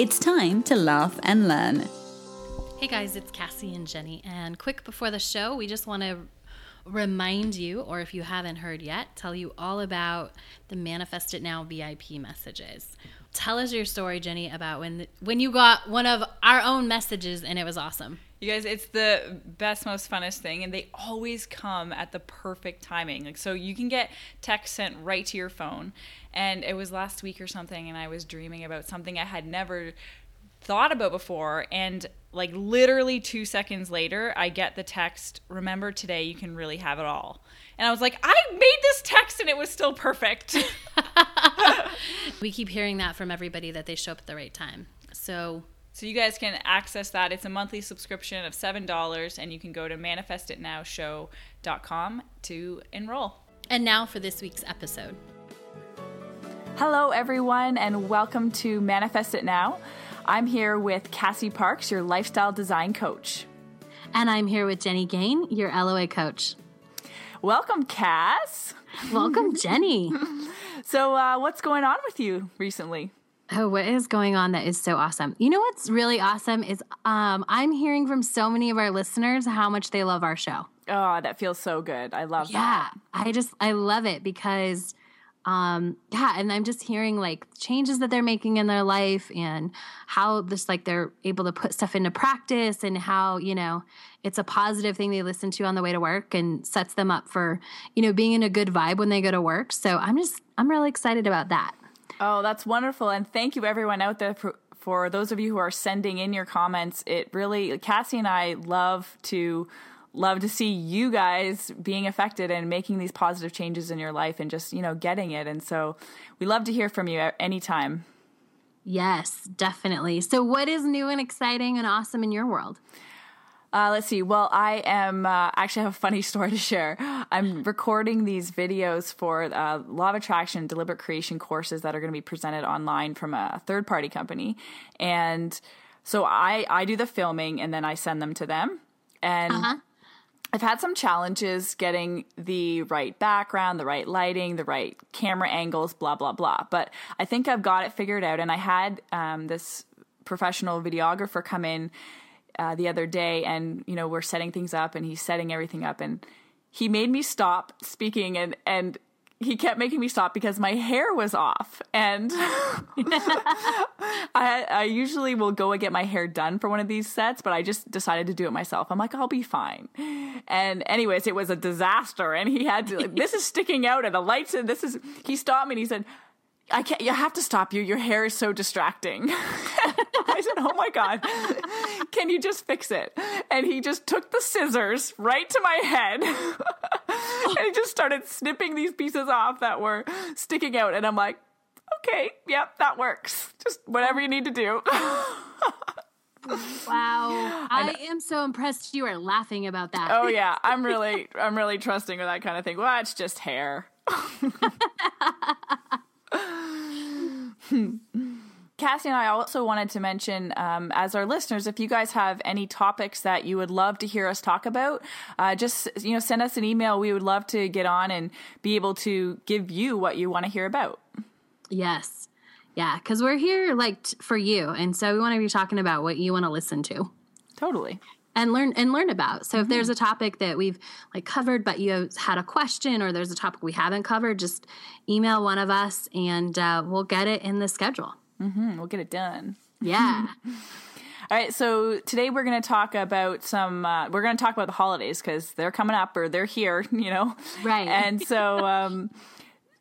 It's time to laugh and learn. Hey guys, it's Cassie and Jenny. And quick before the show, we just want to remind you, or if you haven't heard yet, tell you all about the Manifest It Now VIP messages. Tell us your story, Jenny, about when when you got one of our own messages and it was awesome. You guys, it's the best, most funnest thing, and they always come at the perfect timing. Like, so you can get text sent right to your phone. And it was last week or something, and I was dreaming about something I had never thought about before. And like literally two seconds later, I get the text, Remember today, you can really have it all. And I was like, I made this text and it was still perfect. we keep hearing that from everybody that they show up at the right time. So so you guys can access that. It's a monthly subscription of $7 and you can go to manifestitnowshow.com to enroll. And now for this week's episode. Hello everyone and welcome to Manifest It Now. I'm here with Cassie Parks, your lifestyle design coach. And I'm here with Jenny Gain, your LOA coach. Welcome, Cass. Welcome, Jenny. so, uh, what's going on with you recently? Oh, what is going on that is so awesome? You know what's really awesome is um, I'm hearing from so many of our listeners how much they love our show. Oh, that feels so good. I love yeah, that. Yeah, I just I love it because um yeah and i'm just hearing like changes that they're making in their life and how this like they're able to put stuff into practice and how you know it's a positive thing they listen to on the way to work and sets them up for you know being in a good vibe when they go to work. So i'm just i'm really excited about that. Oh that's wonderful. And thank you everyone out there for for those of you who are sending in your comments. It really cassie and i love to love to see you guys being affected and making these positive changes in your life and just, you know, getting it. And so we love to hear from you anytime. Yes, definitely. So, what is new and exciting and awesome in your world? Uh, let's see. Well, I am uh, actually have a funny story to share. I'm recording these videos for uh, Law of Attraction Deliberate Creation courses that are going to be presented online from a third party company, and so I I do the filming and then I send them to them. And uh-huh. I've had some challenges getting the right background, the right lighting, the right camera angles, blah, blah, blah. But I think I've got it figured out. And I had um, this professional videographer come in uh, the other day and, you know, we're setting things up and he's setting everything up. And he made me stop speaking and, and he kept making me stop because my hair was off. And I, I usually will go and get my hair done for one of these sets but i just decided to do it myself. I'm like i'll be fine. And anyways it was a disaster. And he had to like, this is sticking out and the lights and this is he stopped me and he said I can't. You have to stop you. Your hair is so distracting. I said, "Oh my god, can you just fix it?" And he just took the scissors right to my head, and he just started snipping these pieces off that were sticking out. And I'm like, "Okay, yep, that works. Just whatever you need to do." wow i am so impressed you are laughing about that oh yeah i'm really i'm really trusting with that kind of thing well it's just hair Cassie and I also wanted to mention, um, as our listeners, if you guys have any topics that you would love to hear us talk about, uh, just you know, send us an email. We would love to get on and be able to give you what you want to hear about. Yes, yeah, because we're here like t- for you, and so we want to be talking about what you want to listen to. Totally and learn and learn about. So mm-hmm. if there's a topic that we've like covered, but you had a question, or there's a topic we haven't covered, just email one of us, and uh, we'll get it in the schedule. Mm-hmm. We'll get it done. Yeah. All right, so today we're going to talk about some. Uh, we're going to talk about the holidays because they're coming up or they're here, you know. Right. And so, um,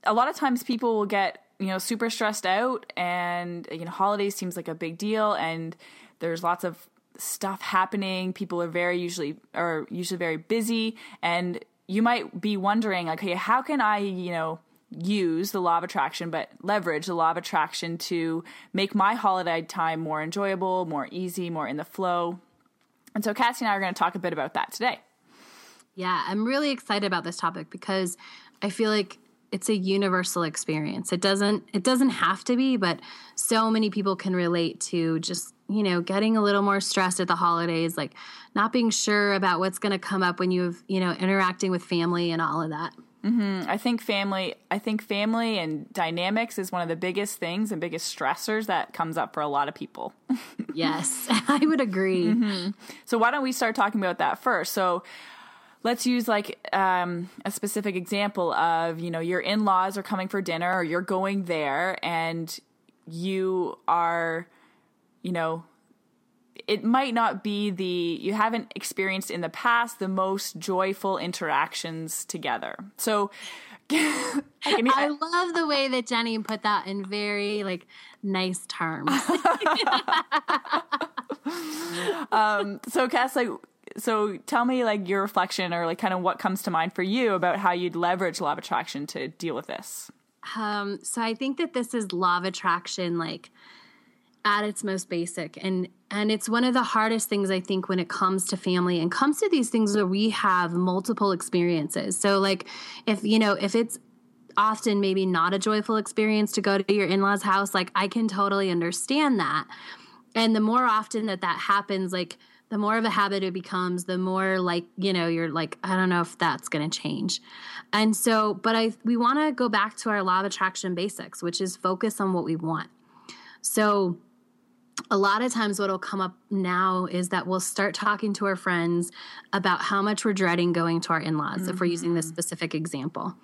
a lot of times people will get you know super stressed out, and you know holidays seems like a big deal, and there's lots of stuff happening. People are very usually are usually very busy, and you might be wondering like, hey, how can I you know use the law of attraction, but leverage the law of attraction to make my holiday time more enjoyable, more easy, more in the flow. And so Cassie and I are going to talk a bit about that today. Yeah, I'm really excited about this topic because I feel like it's a universal experience. It doesn't it doesn't have to be, but so many people can relate to just, you know, getting a little more stressed at the holidays, like not being sure about what's going to come up when you've, you know, interacting with family and all of that. Mm-hmm. I think family I think family and dynamics is one of the biggest things and biggest stressors that comes up for a lot of people. yes, I would agree. Mm-hmm. So why don't we start talking about that first? So let's use like um, a specific example of you know your in-laws are coming for dinner or you're going there and you are you know it might not be the you haven't experienced in the past the most joyful interactions together so I, I love the way that Jenny put that in very like nice terms. um, so Cass, like so tell me like your reflection or like kind of what comes to mind for you about how you'd leverage law of attraction to deal with this. Um so i think that this is law of attraction like at its most basic. And and it's one of the hardest things i think when it comes to family and comes to these things where we have multiple experiences. So like if you know if it's often maybe not a joyful experience to go to your in-laws house like i can totally understand that. And the more often that that happens like the more of a habit it becomes, the more like, you know, you're like, I don't know if that's going to change. And so, but I, we want to go back to our law of attraction basics, which is focus on what we want. So, a lot of times what will come up now is that we'll start talking to our friends about how much we're dreading going to our in-laws mm-hmm. if we're using this mm-hmm. specific example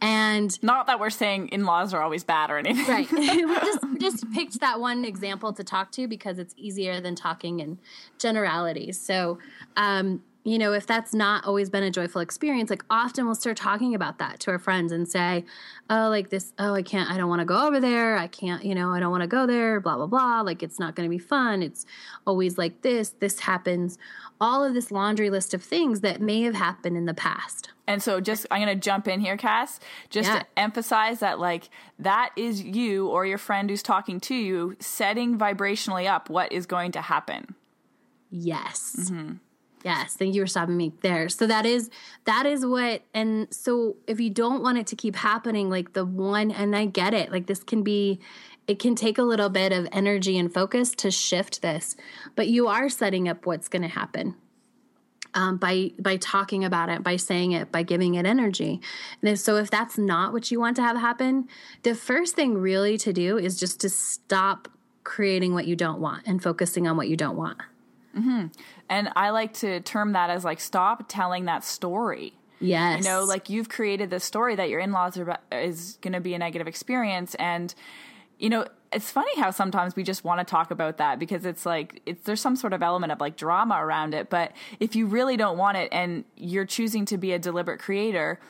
and not that we're saying in-laws are always bad or anything right we just just picked that one example to talk to because it's easier than talking in generalities so um, you know, if that's not always been a joyful experience, like often we'll start talking about that to our friends and say, oh, like this, oh, I can't, I don't want to go over there. I can't, you know, I don't want to go there, blah, blah, blah. Like it's not going to be fun. It's always like this, this happens. All of this laundry list of things that may have happened in the past. And so just I'm going to jump in here Cass just yeah. to emphasize that like that is you or your friend who's talking to you setting vibrationally up what is going to happen. Yes. Mm-hmm. Yes, thank you for stopping me there. So that is that is what and so if you don't want it to keep happening like the one and I get it. Like this can be it can take a little bit of energy and focus to shift this, but you are setting up what's going to happen. Um, by by talking about it, by saying it, by giving it energy. And if, so, if that's not what you want to have happen, the first thing really to do is just to stop creating what you don't want and focusing on what you don't want. Mm-hmm. And I like to term that as like stop telling that story. Yes. You know, like you've created this story that your in-laws are, is going to be a negative experience and you know, it's funny how sometimes we just want to talk about that because it's like it's there's some sort of element of like drama around it, but if you really don't want it and you're choosing to be a deliberate creator,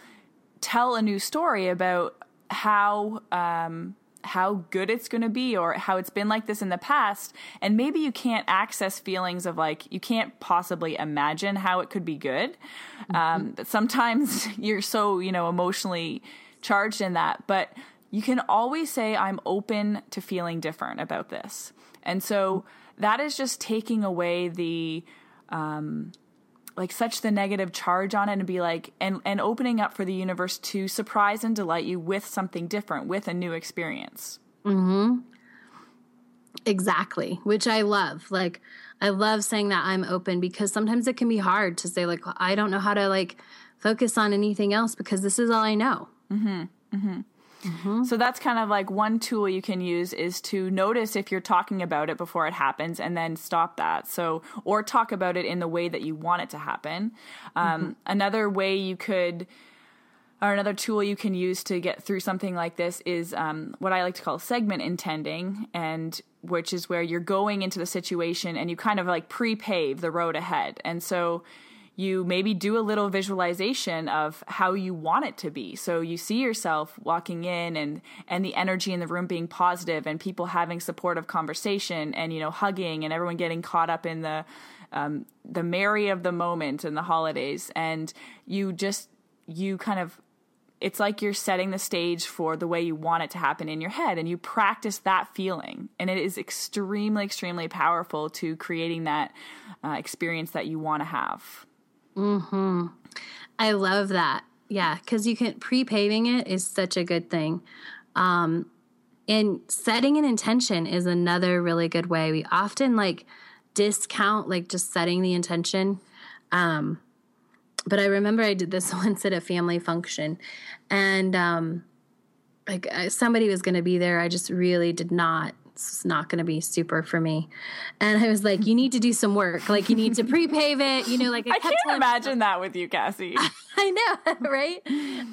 tell a new story about how um how good it's going to be or how it's been like this in the past. And maybe you can't access feelings of like you can't possibly imagine how it could be good. Mm-hmm. um, but sometimes you're so you know emotionally charged in that. But you can always say i'm open to feeling different about this. And so that is just taking away the um, like such the negative charge on it and be like and and opening up for the universe to surprise and delight you with something different with a new experience. Mhm exactly which i love. Like i love saying that i'm open because sometimes it can be hard to say like i don't know how to like focus on anything else because this is all i know. Mhm mhm Mm-hmm. So that's kind of like one tool you can use is to notice if you're talking about it before it happens and then stop that. So, or talk about it in the way that you want it to happen. Um, mm-hmm. Another way you could, or another tool you can use to get through something like this is um, what I like to call segment intending, and which is where you're going into the situation and you kind of like pre pave the road ahead. And so, you maybe do a little visualization of how you want it to be. So you see yourself walking in and and the energy in the room being positive and people having supportive conversation and you know hugging and everyone getting caught up in the um, the merry of the moment and the holidays. And you just you kind of it's like you're setting the stage for the way you want it to happen in your head and you practice that feeling. And it is extremely extremely powerful to creating that uh, experience that you want to have hmm I love that. Yeah, because you can pre paving it is such a good thing. Um, and setting an intention is another really good way. We often like discount like just setting the intention. Um, but I remember I did this once at a family function, and um, like somebody was going to be there. I just really did not it's not going to be super for me. And I was like, you need to do some work. Like you need to pre-pave it. You know, like I, I can't imagine that with you, Cassie. I know, right?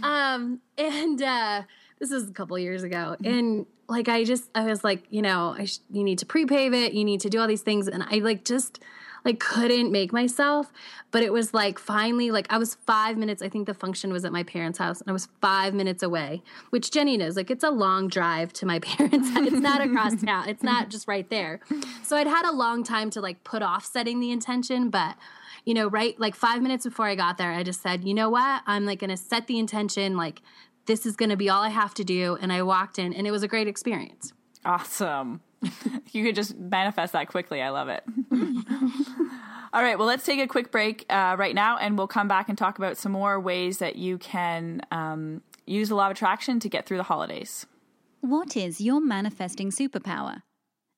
Um, and uh, this was a couple years ago, and like I just I was like, you know, I sh- you need to pre-pave it. You need to do all these things, and I like just like couldn't make myself but it was like finally like i was five minutes i think the function was at my parents house and i was five minutes away which jenny knows like it's a long drive to my parents it's not across town it's not just right there. So i'd had a long time to like put off setting the intention but you know right like five minutes before i got there i just said you know what? I'm like gonna set the intention like this is gonna be all i have to do and i walked in and it was a great experience. Awesome you could just manifest that quickly. I love it. All right, well, let's take a quick break uh, right now, and we'll come back and talk about some more ways that you can um, use the law of attraction to get through the holidays. What is your manifesting superpower?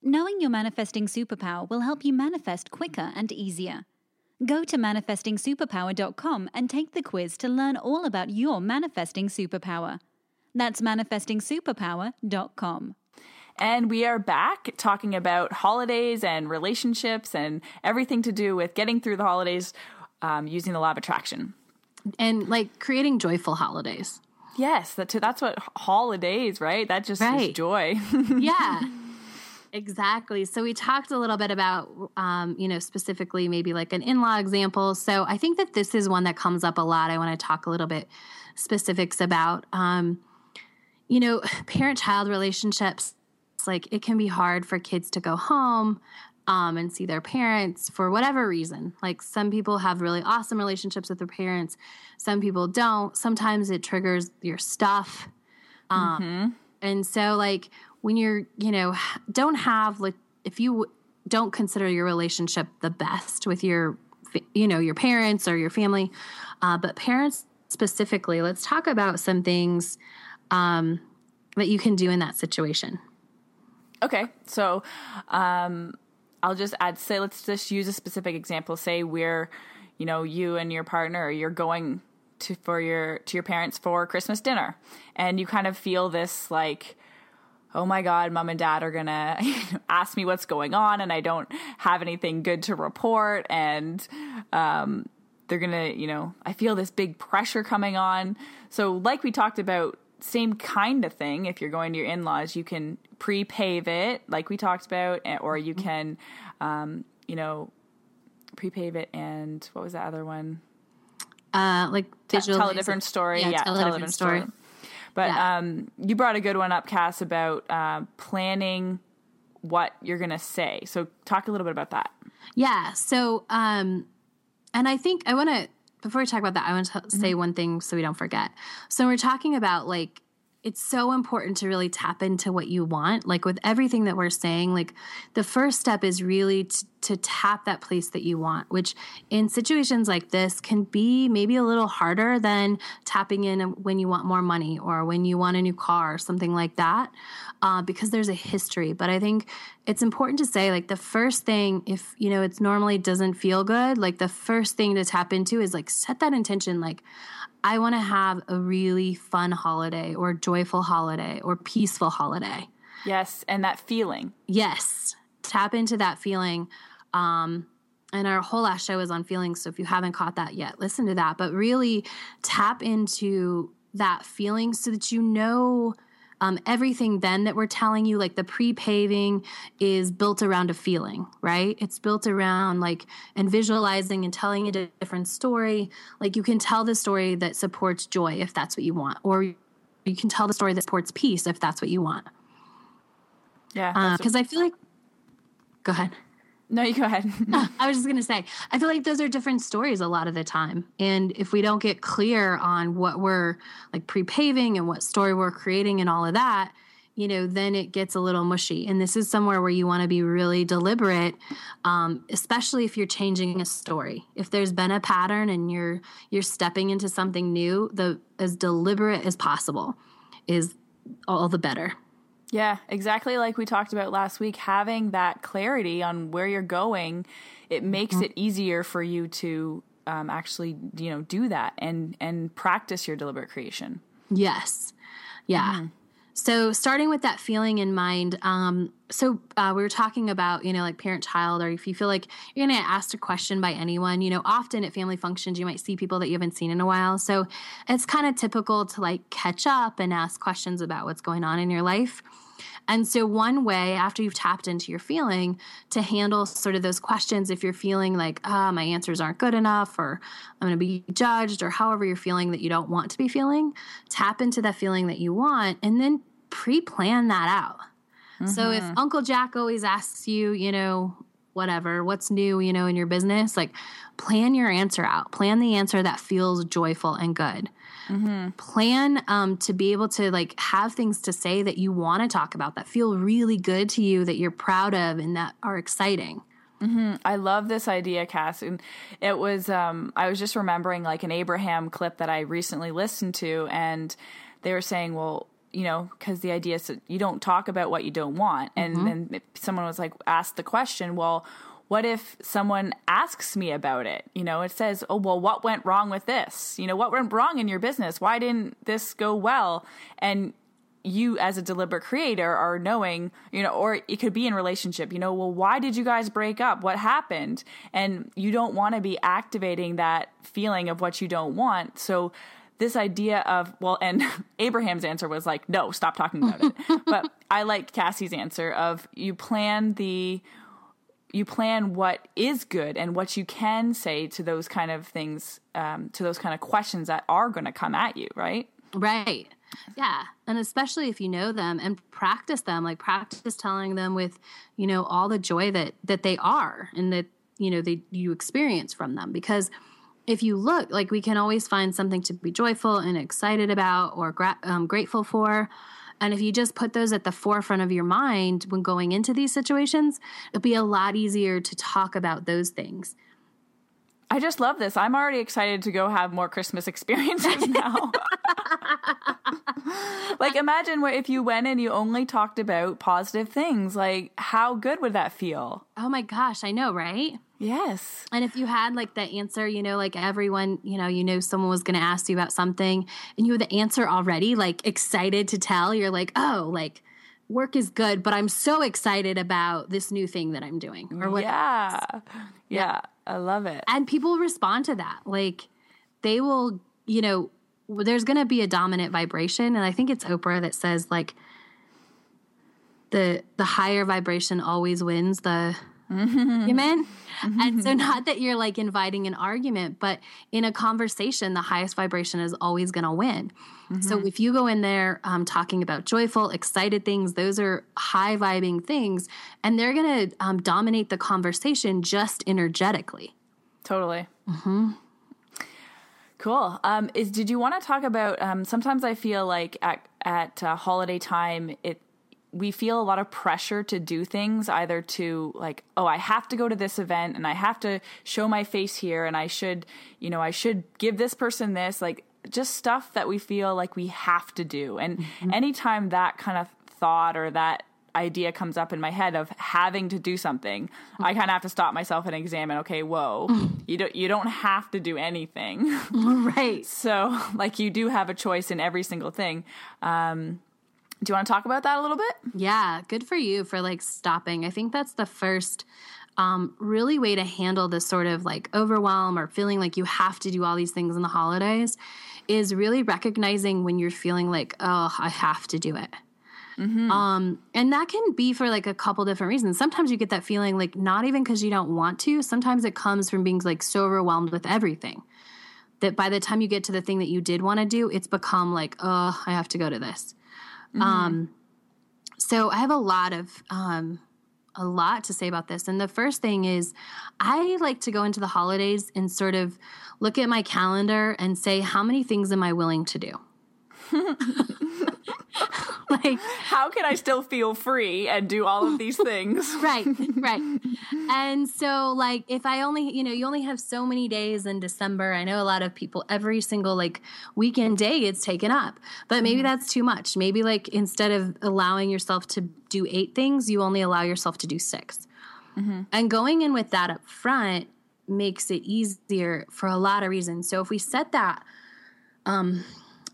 Knowing your manifesting superpower will help you manifest quicker and easier. Go to manifestingsuperpower.com and take the quiz to learn all about your manifesting superpower. That's manifestingsuperpower.com. And we are back talking about holidays and relationships and everything to do with getting through the holidays um, using the law of attraction. And like creating joyful holidays. Yes, that, that's what holidays, right? That just right. is joy. yeah. Exactly. So we talked a little bit about, um, you know, specifically maybe like an in law example. So I think that this is one that comes up a lot. I want to talk a little bit specifics about. Um, you know, parent child relationships like it can be hard for kids to go home um, and see their parents for whatever reason. Like some people have really awesome relationships with their parents, some people don't. Sometimes it triggers your stuff. Um, mm-hmm. And so, like, when you're, you know, don't have, like, if you don't consider your relationship the best with your, you know, your parents or your family, uh, but parents specifically, let's talk about some things um, that you can do in that situation. Okay, so um, I'll just add. Say, let's just use a specific example. Say we're, you know, you and your partner, you're going to for your to your parents for Christmas dinner, and you kind of feel this like, oh my god, mom and dad are gonna ask me what's going on, and I don't have anything good to report, and um, they're gonna, you know, I feel this big pressure coming on. So, like we talked about same kind of thing. If you're going to your in laws, you can pre pave it, like we talked about, or you mm-hmm. can, um, you know, pre pave it and what was that other one? Uh, like visual tell a different story. Yeah, yeah tell, tell, a different, different story. story. But yeah. um, you brought a good one up, Cass, about uh, planning what you're going to say. So talk a little bit about that. Yeah. So, um, and I think I want to before we talk about that, I want to mm-hmm. say one thing so we don't forget. So we're talking about like it's so important to really tap into what you want. Like with everything that we're saying, like the first step is really to, to tap that place that you want, which in situations like this can be maybe a little harder than tapping in when you want more money or when you want a new car or something like that, uh, because there's a history. But I think it's important to say, like, the first thing, if you know, it's normally doesn't feel good, like, the first thing to tap into is like set that intention, like, I want to have a really fun holiday or joyful holiday or peaceful holiday. Yes, and that feeling. Yes. Tap into that feeling. Um, and our whole last show is on feelings. So if you haven't caught that yet, listen to that. But really tap into that feeling so that you know um, everything then that we're telling you, like the pre paving, is built around a feeling, right? It's built around like and visualizing and telling a different story. Like you can tell the story that supports joy if that's what you want, or you can tell the story that supports peace if that's what you want. Yeah. Because uh, I feel like, go ahead. No, you go ahead. I was just going to say, I feel like those are different stories a lot of the time. And if we don't get clear on what we're like pre paving and what story we're creating and all of that, you know, then it gets a little mushy. And this is somewhere where you want to be really deliberate, um, especially if you're changing a story. If there's been a pattern and you're you're stepping into something new, the as deliberate as possible is all the better. Yeah, exactly like we talked about last week, having that clarity on where you're going, it makes mm-hmm. it easier for you to um, actually, you know, do that and and practice your deliberate creation. Yes. Yeah. Mm-hmm. So, starting with that feeling in mind, um, so uh, we were talking about, you know, like parent child, or if you feel like you're going to ask a question by anyone, you know, often at family functions, you might see people that you haven't seen in a while. So, it's kind of typical to like catch up and ask questions about what's going on in your life. And so, one way after you've tapped into your feeling to handle sort of those questions, if you're feeling like, ah, oh, my answers aren't good enough, or I'm going to be judged, or however you're feeling that you don't want to be feeling, tap into that feeling that you want and then pre plan that out. Mm-hmm. So, if mm-hmm. Uncle Jack always asks you, you know, whatever, what's new, you know, in your business, like plan your answer out. Plan the answer that feels joyful and good. Mm-hmm. Plan um, to be able to like have things to say that you want to talk about that feel really good to you, that you're proud of, and that are exciting. Mm-hmm. I love this idea, Cass. And it was, um, I was just remembering like an Abraham clip that I recently listened to, and they were saying, well, you know, because the idea is that you don't talk about what you don't want. And mm-hmm. then someone was like, asked the question, well, what if someone asks me about it? You know, it says, oh, well, what went wrong with this? You know, what went wrong in your business? Why didn't this go well? And you as a deliberate creator are knowing, you know, or it could be in relationship, you know, well, why did you guys break up? What happened? And you don't want to be activating that feeling of what you don't want. So this idea of, well, and Abraham's answer was like, no, stop talking about it. but I like Cassie's answer of you plan the you plan what is good and what you can say to those kind of things, um, to those kind of questions that are going to come at you, right? Right. Yeah. And especially if you know them and practice them, like practice telling them with, you know, all the joy that that they are and that, you know, they you experience from them because if you look, like we can always find something to be joyful and excited about or gra- um, grateful for. And if you just put those at the forefront of your mind when going into these situations, it'll be a lot easier to talk about those things. I just love this. I'm already excited to go have more Christmas experiences now. like imagine what if you went and you only talked about positive things. Like how good would that feel? Oh my gosh, I know, right? Yes. And if you had like the answer, you know, like everyone, you know, you know someone was going to ask you about something and you had the answer already, like excited to tell, you're like, "Oh, like work is good, but I'm so excited about this new thing that I'm doing." Or what Yeah. yeah. Yeah, I love it. And people respond to that. Like they will, you know, there's going to be a dominant vibration and I think it's Oprah that says like the the higher vibration always wins the mm-hmm. Amen. Mm-hmm. And so, not that you're like inviting an argument, but in a conversation, the highest vibration is always going to win. Mm-hmm. So, if you go in there um, talking about joyful, excited things, those are high vibing things, and they're going to um, dominate the conversation just energetically. Totally. Mm-hmm. Cool. Um, is did you want to talk about? Um, sometimes I feel like at at uh, holiday time, it we feel a lot of pressure to do things either to like oh i have to go to this event and i have to show my face here and i should you know i should give this person this like just stuff that we feel like we have to do. And mm-hmm. anytime that kind of thought or that idea comes up in my head of having to do something mm-hmm. i kind of have to stop myself and examine okay whoa you don't you don't have to do anything. Right. So like you do have a choice in every single thing. Um do you want to talk about that a little bit? Yeah, good for you for like stopping. I think that's the first um, really way to handle this sort of like overwhelm or feeling like you have to do all these things in the holidays is really recognizing when you're feeling like, oh, I have to do it. Mm-hmm. Um, and that can be for like a couple different reasons. Sometimes you get that feeling like not even because you don't want to. Sometimes it comes from being like so overwhelmed with everything that by the time you get to the thing that you did want to do, it's become like, oh, I have to go to this. Mm-hmm. Um, so I have a lot of um, a lot to say about this. And the first thing is, I like to go into the holidays and sort of look at my calendar and say, how many things am I willing to do? like how can i still feel free and do all of these things? Right right. And so like if i only you know you only have so many days in december i know a lot of people every single like weekend day gets taken up but maybe mm-hmm. that's too much. Maybe like instead of allowing yourself to do eight things you only allow yourself to do 6 mm-hmm. and going in with that up front makes it easier for a lot of reasons. So if we set that um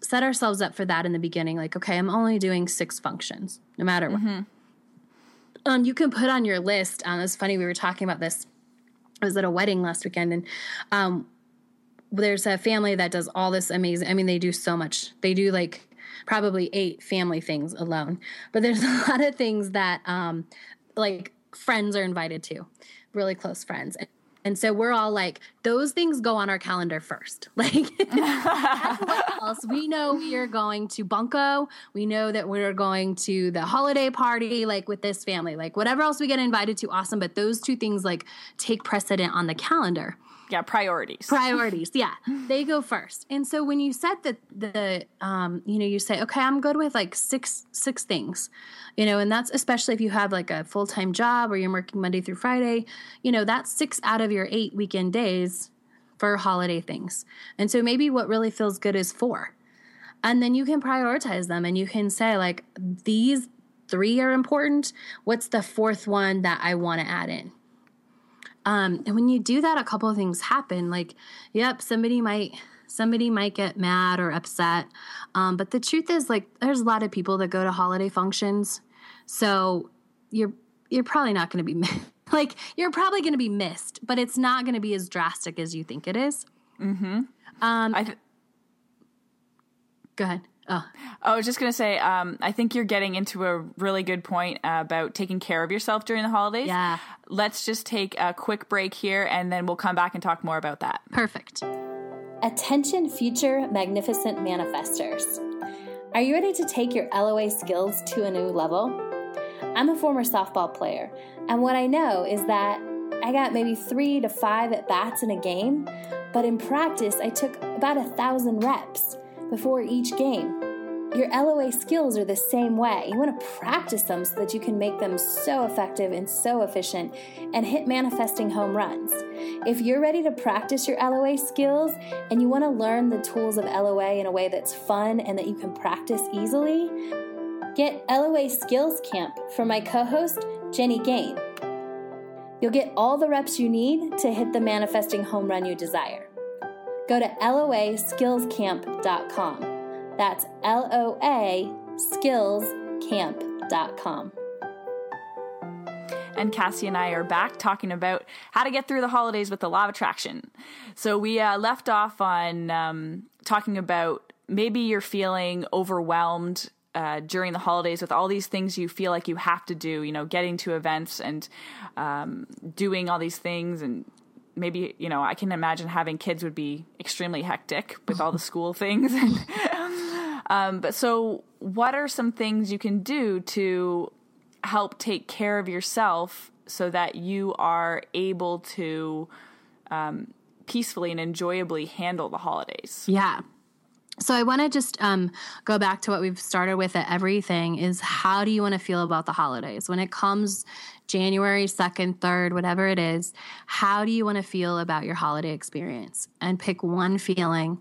set ourselves up for that in the beginning like okay i'm only doing six functions no matter what. Mm-hmm. um, you can put on your list um, it's funny we were talking about this i was at a wedding last weekend and um, there's a family that does all this amazing i mean they do so much. They do like probably eight family things alone. But there's a lot of things that um, like friends are invited to really close friends and so we're all like, those things go on our calendar first. Like, else? We know we are going to Bunko. We know that we're going to the holiday party, like with this family. Like, whatever else we get invited to, awesome. But those two things, like, take precedent on the calendar. Yeah, priorities. Priorities. Yeah, they go first. And so when you said that the um, you know, you say, okay, I'm good with like six six things, you know, and that's especially if you have like a full time job or you're working Monday through Friday, you know, that's six out of your eight weekend days for holiday things. And so maybe what really feels good is four, and then you can prioritize them and you can say like these three are important. What's the fourth one that I want to add in? Um, and when you do that, a couple of things happen. Like, yep, somebody might somebody might get mad or upset. Um, but the truth is, like, there's a lot of people that go to holiday functions, so you're you're probably not going to be like you're probably going to be missed, but it's not going to be as drastic as you think it is. Mm-hmm. Um, I th- go ahead. Oh. I was just going to say, um, I think you're getting into a really good point uh, about taking care of yourself during the holidays. Yeah. Let's just take a quick break here and then we'll come back and talk more about that. Perfect. Attention, future magnificent manifestors. Are you ready to take your LOA skills to a new level? I'm a former softball player, and what I know is that I got maybe three to five at bats in a game, but in practice, I took about a thousand reps before each game. Your LOA skills are the same way. You want to practice them so that you can make them so effective and so efficient and hit manifesting home runs. If you're ready to practice your LOA skills and you want to learn the tools of LOA in a way that's fun and that you can practice easily, get LOA Skills Camp from my co host, Jenny Gain. You'll get all the reps you need to hit the manifesting home run you desire go to loaskillscamp.com. That's L O A skillscamp.com. And Cassie and I are back talking about how to get through the holidays with the law of attraction. So we uh, left off on um, talking about maybe you're feeling overwhelmed uh, during the holidays with all these things you feel like you have to do, you know, getting to events and um, doing all these things and maybe you know I can imagine having kids would be extremely hectic with all the school things. um, but so, what are some things you can do to help take care of yourself so that you are able to um, peacefully and enjoyably handle the holidays? Yeah. So I want to just um, go back to what we've started with at everything is how do you want to feel about the holidays when it comes January 2nd, 3rd, whatever it is, how do you want to feel about your holiday experience? And pick one feeling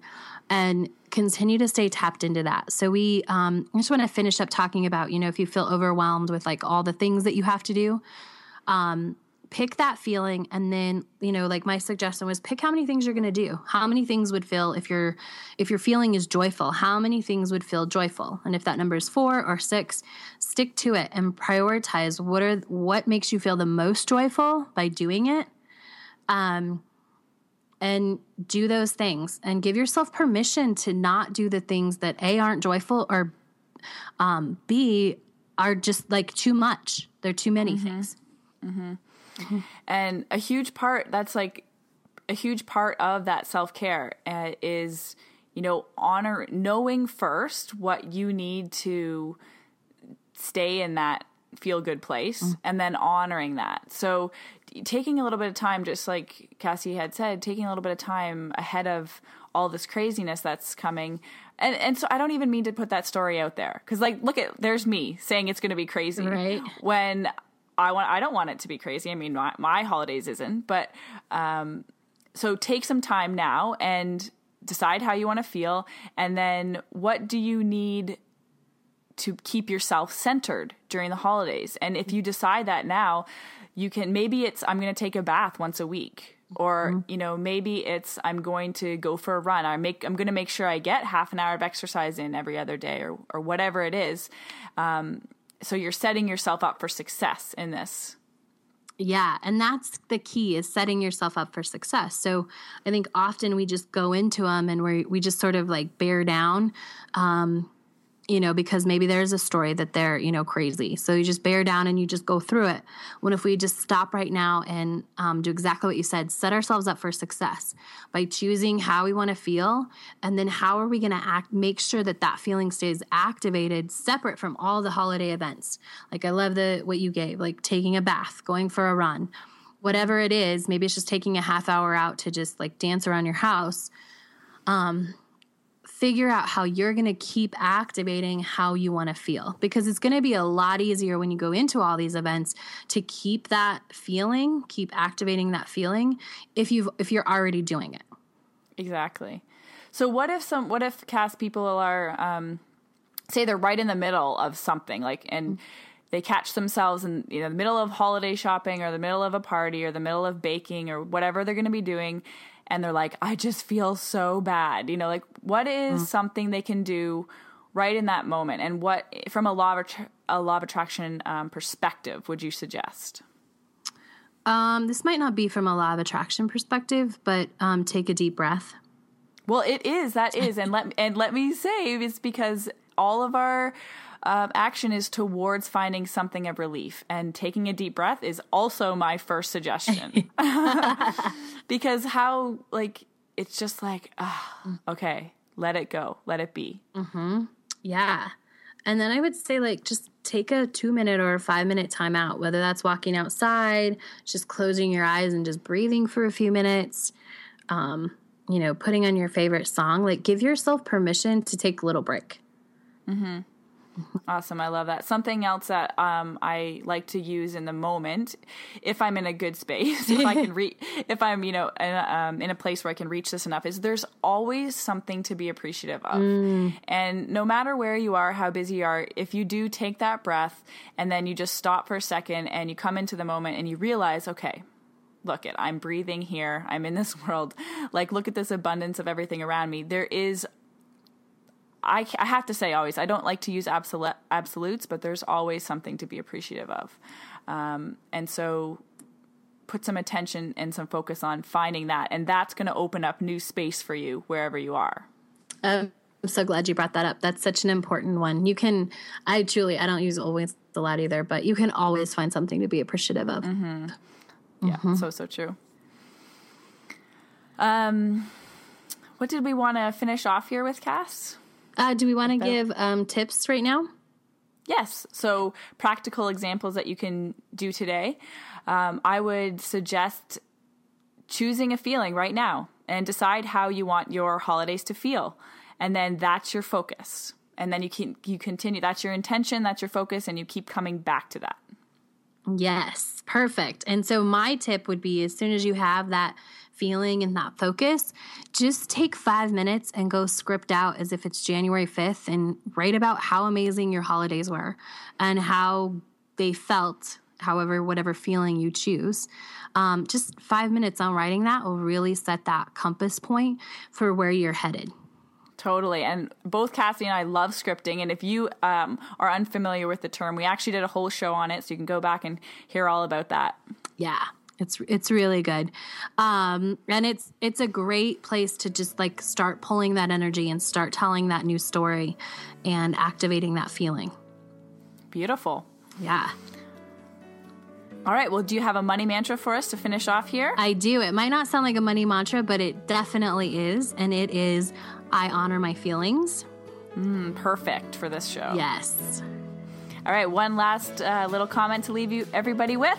and continue to stay tapped into that. So we um, just want to finish up talking about, you know, if you feel overwhelmed with like all the things that you have to do, um, pick that feeling and then you know like my suggestion was pick how many things you're going to do. How many things would feel if your if your feeling is joyful how many things would feel joyful? And if that number is 4 or 6 stick to it and prioritize what are what makes you feel the most joyful by doing it um and do those things. And give yourself permission to not do the things that a aren't joyful or um b are just like too much. They're too many mm-hmm. things. Mm-hmm. And a huge part that's like a huge part of that self care uh, is, you know, honor knowing first what you need to stay in that feel good place and then honoring that. So taking a little bit of time, just like Cassie had said, taking a little bit of time ahead of all this craziness that's coming. And and so I don't even mean to put that story out there because like look at there's me saying it's going to be crazy Right. when I want I don't want it to be crazy. I mean my, my holidays isn't, but um, so take some time now and decide how you want to feel, and then what do you need to keep yourself centered during the holidays. And if you decide that now, you can maybe it's I'm going to take a bath once a week or you know maybe it's I'm going to go for a run. I make I'm going to make sure I get half an hour of exercise in every other day or or whatever it is. Um, so you're setting yourself up for success in this. Yeah, and that's the key is setting yourself up for success. So I think often we just go into them and we we just sort of like bear down, um, you know, because maybe there's a story that they're you know crazy. So you just bear down and you just go through it. When if we just stop right now and um, do exactly what you said, set ourselves up for success by choosing how we want to feel, and then how are we going to act? Make sure that that feeling stays activated, separate from all the holiday events. Like I love the what you gave, like taking a bath, going for a run, whatever it is. Maybe it's just taking a half hour out to just like dance around your house. Um, figure out how you're going to keep activating how you want to feel because it's going to be a lot easier when you go into all these events to keep that feeling keep activating that feeling if you've if you're already doing it Exactly. So what if some what if Cass people are um say they're right in the middle of something like and they catch themselves in you know the middle of holiday shopping or the middle of a party or the middle of baking or whatever they're going to be doing and they're like I just feel so bad. You know, like what is something they can do right in that moment and what from a law of attra- a law of attraction um, perspective would you suggest? um, this might not be from a law of attraction perspective but um, take a deep breath Well, it is. That is, and let and let me say, it's because all of our um, action is towards finding something of relief, and taking a deep breath is also my first suggestion. because how like it's just like, ah, okay, let it go, let it be. Mm-hmm. Yeah. And then I would say, like, just take a two minute or a five minute time out, whether that's walking outside, just closing your eyes and just breathing for a few minutes, um, you know, putting on your favorite song. Like, give yourself permission to take a little break. Awesome. I love that. Something else that um, I like to use in the moment, if I'm in a good space, if I can reach, if I'm, you know, in a, um, in a place where I can reach this enough, is there's always something to be appreciative of. And no matter where you are, how busy you are, if you do take that breath and then you just stop for a second and you come into the moment and you realize, okay, look it i'm breathing here i'm in this world like look at this abundance of everything around me there is I, I have to say always i don't like to use absolute absolutes but there's always something to be appreciative of um, and so put some attention and some focus on finding that and that's going to open up new space for you wherever you are Um, I'm so glad you brought that up. That's such an important one. You can, I truly, I don't use always a lot either, but you can always find something to be appreciative of. yeah so so true um what did we want to finish off here with cass Uh, do we want to give um, tips right now? Yes. So, practical examples that you can do today. Um, I would suggest choosing a feeling right now and decide how you want your holidays to feel. And then that's your focus. And then you can you continue. That's your intention. That's your focus, and you keep coming back to that. Yes, perfect. And so my tip would be as soon as you have that feeling and that focus, just take five minutes and go script out as if it's January 5th and write about how amazing your holidays were and how they felt, however, whatever feeling you choose. Um, just five minutes on writing that will really set that compass point for where you're headed. Totally. And both Cassie and I love scripting. And if you um, are unfamiliar with the term, we actually did a whole show on it. So you can go back and hear all about that. Yeah. It's it's really good. Um and it's it's a great place to just like start pulling that energy and start telling that new story and activating that feeling. Beautiful. Yeah. All right. Well, do you have a money mantra for us to finish off here? I do. It might not sound like a money mantra, but it definitely is and it is I honor my feelings. Perfect for this show. Yes. All right, one last uh, little comment to leave you everybody with.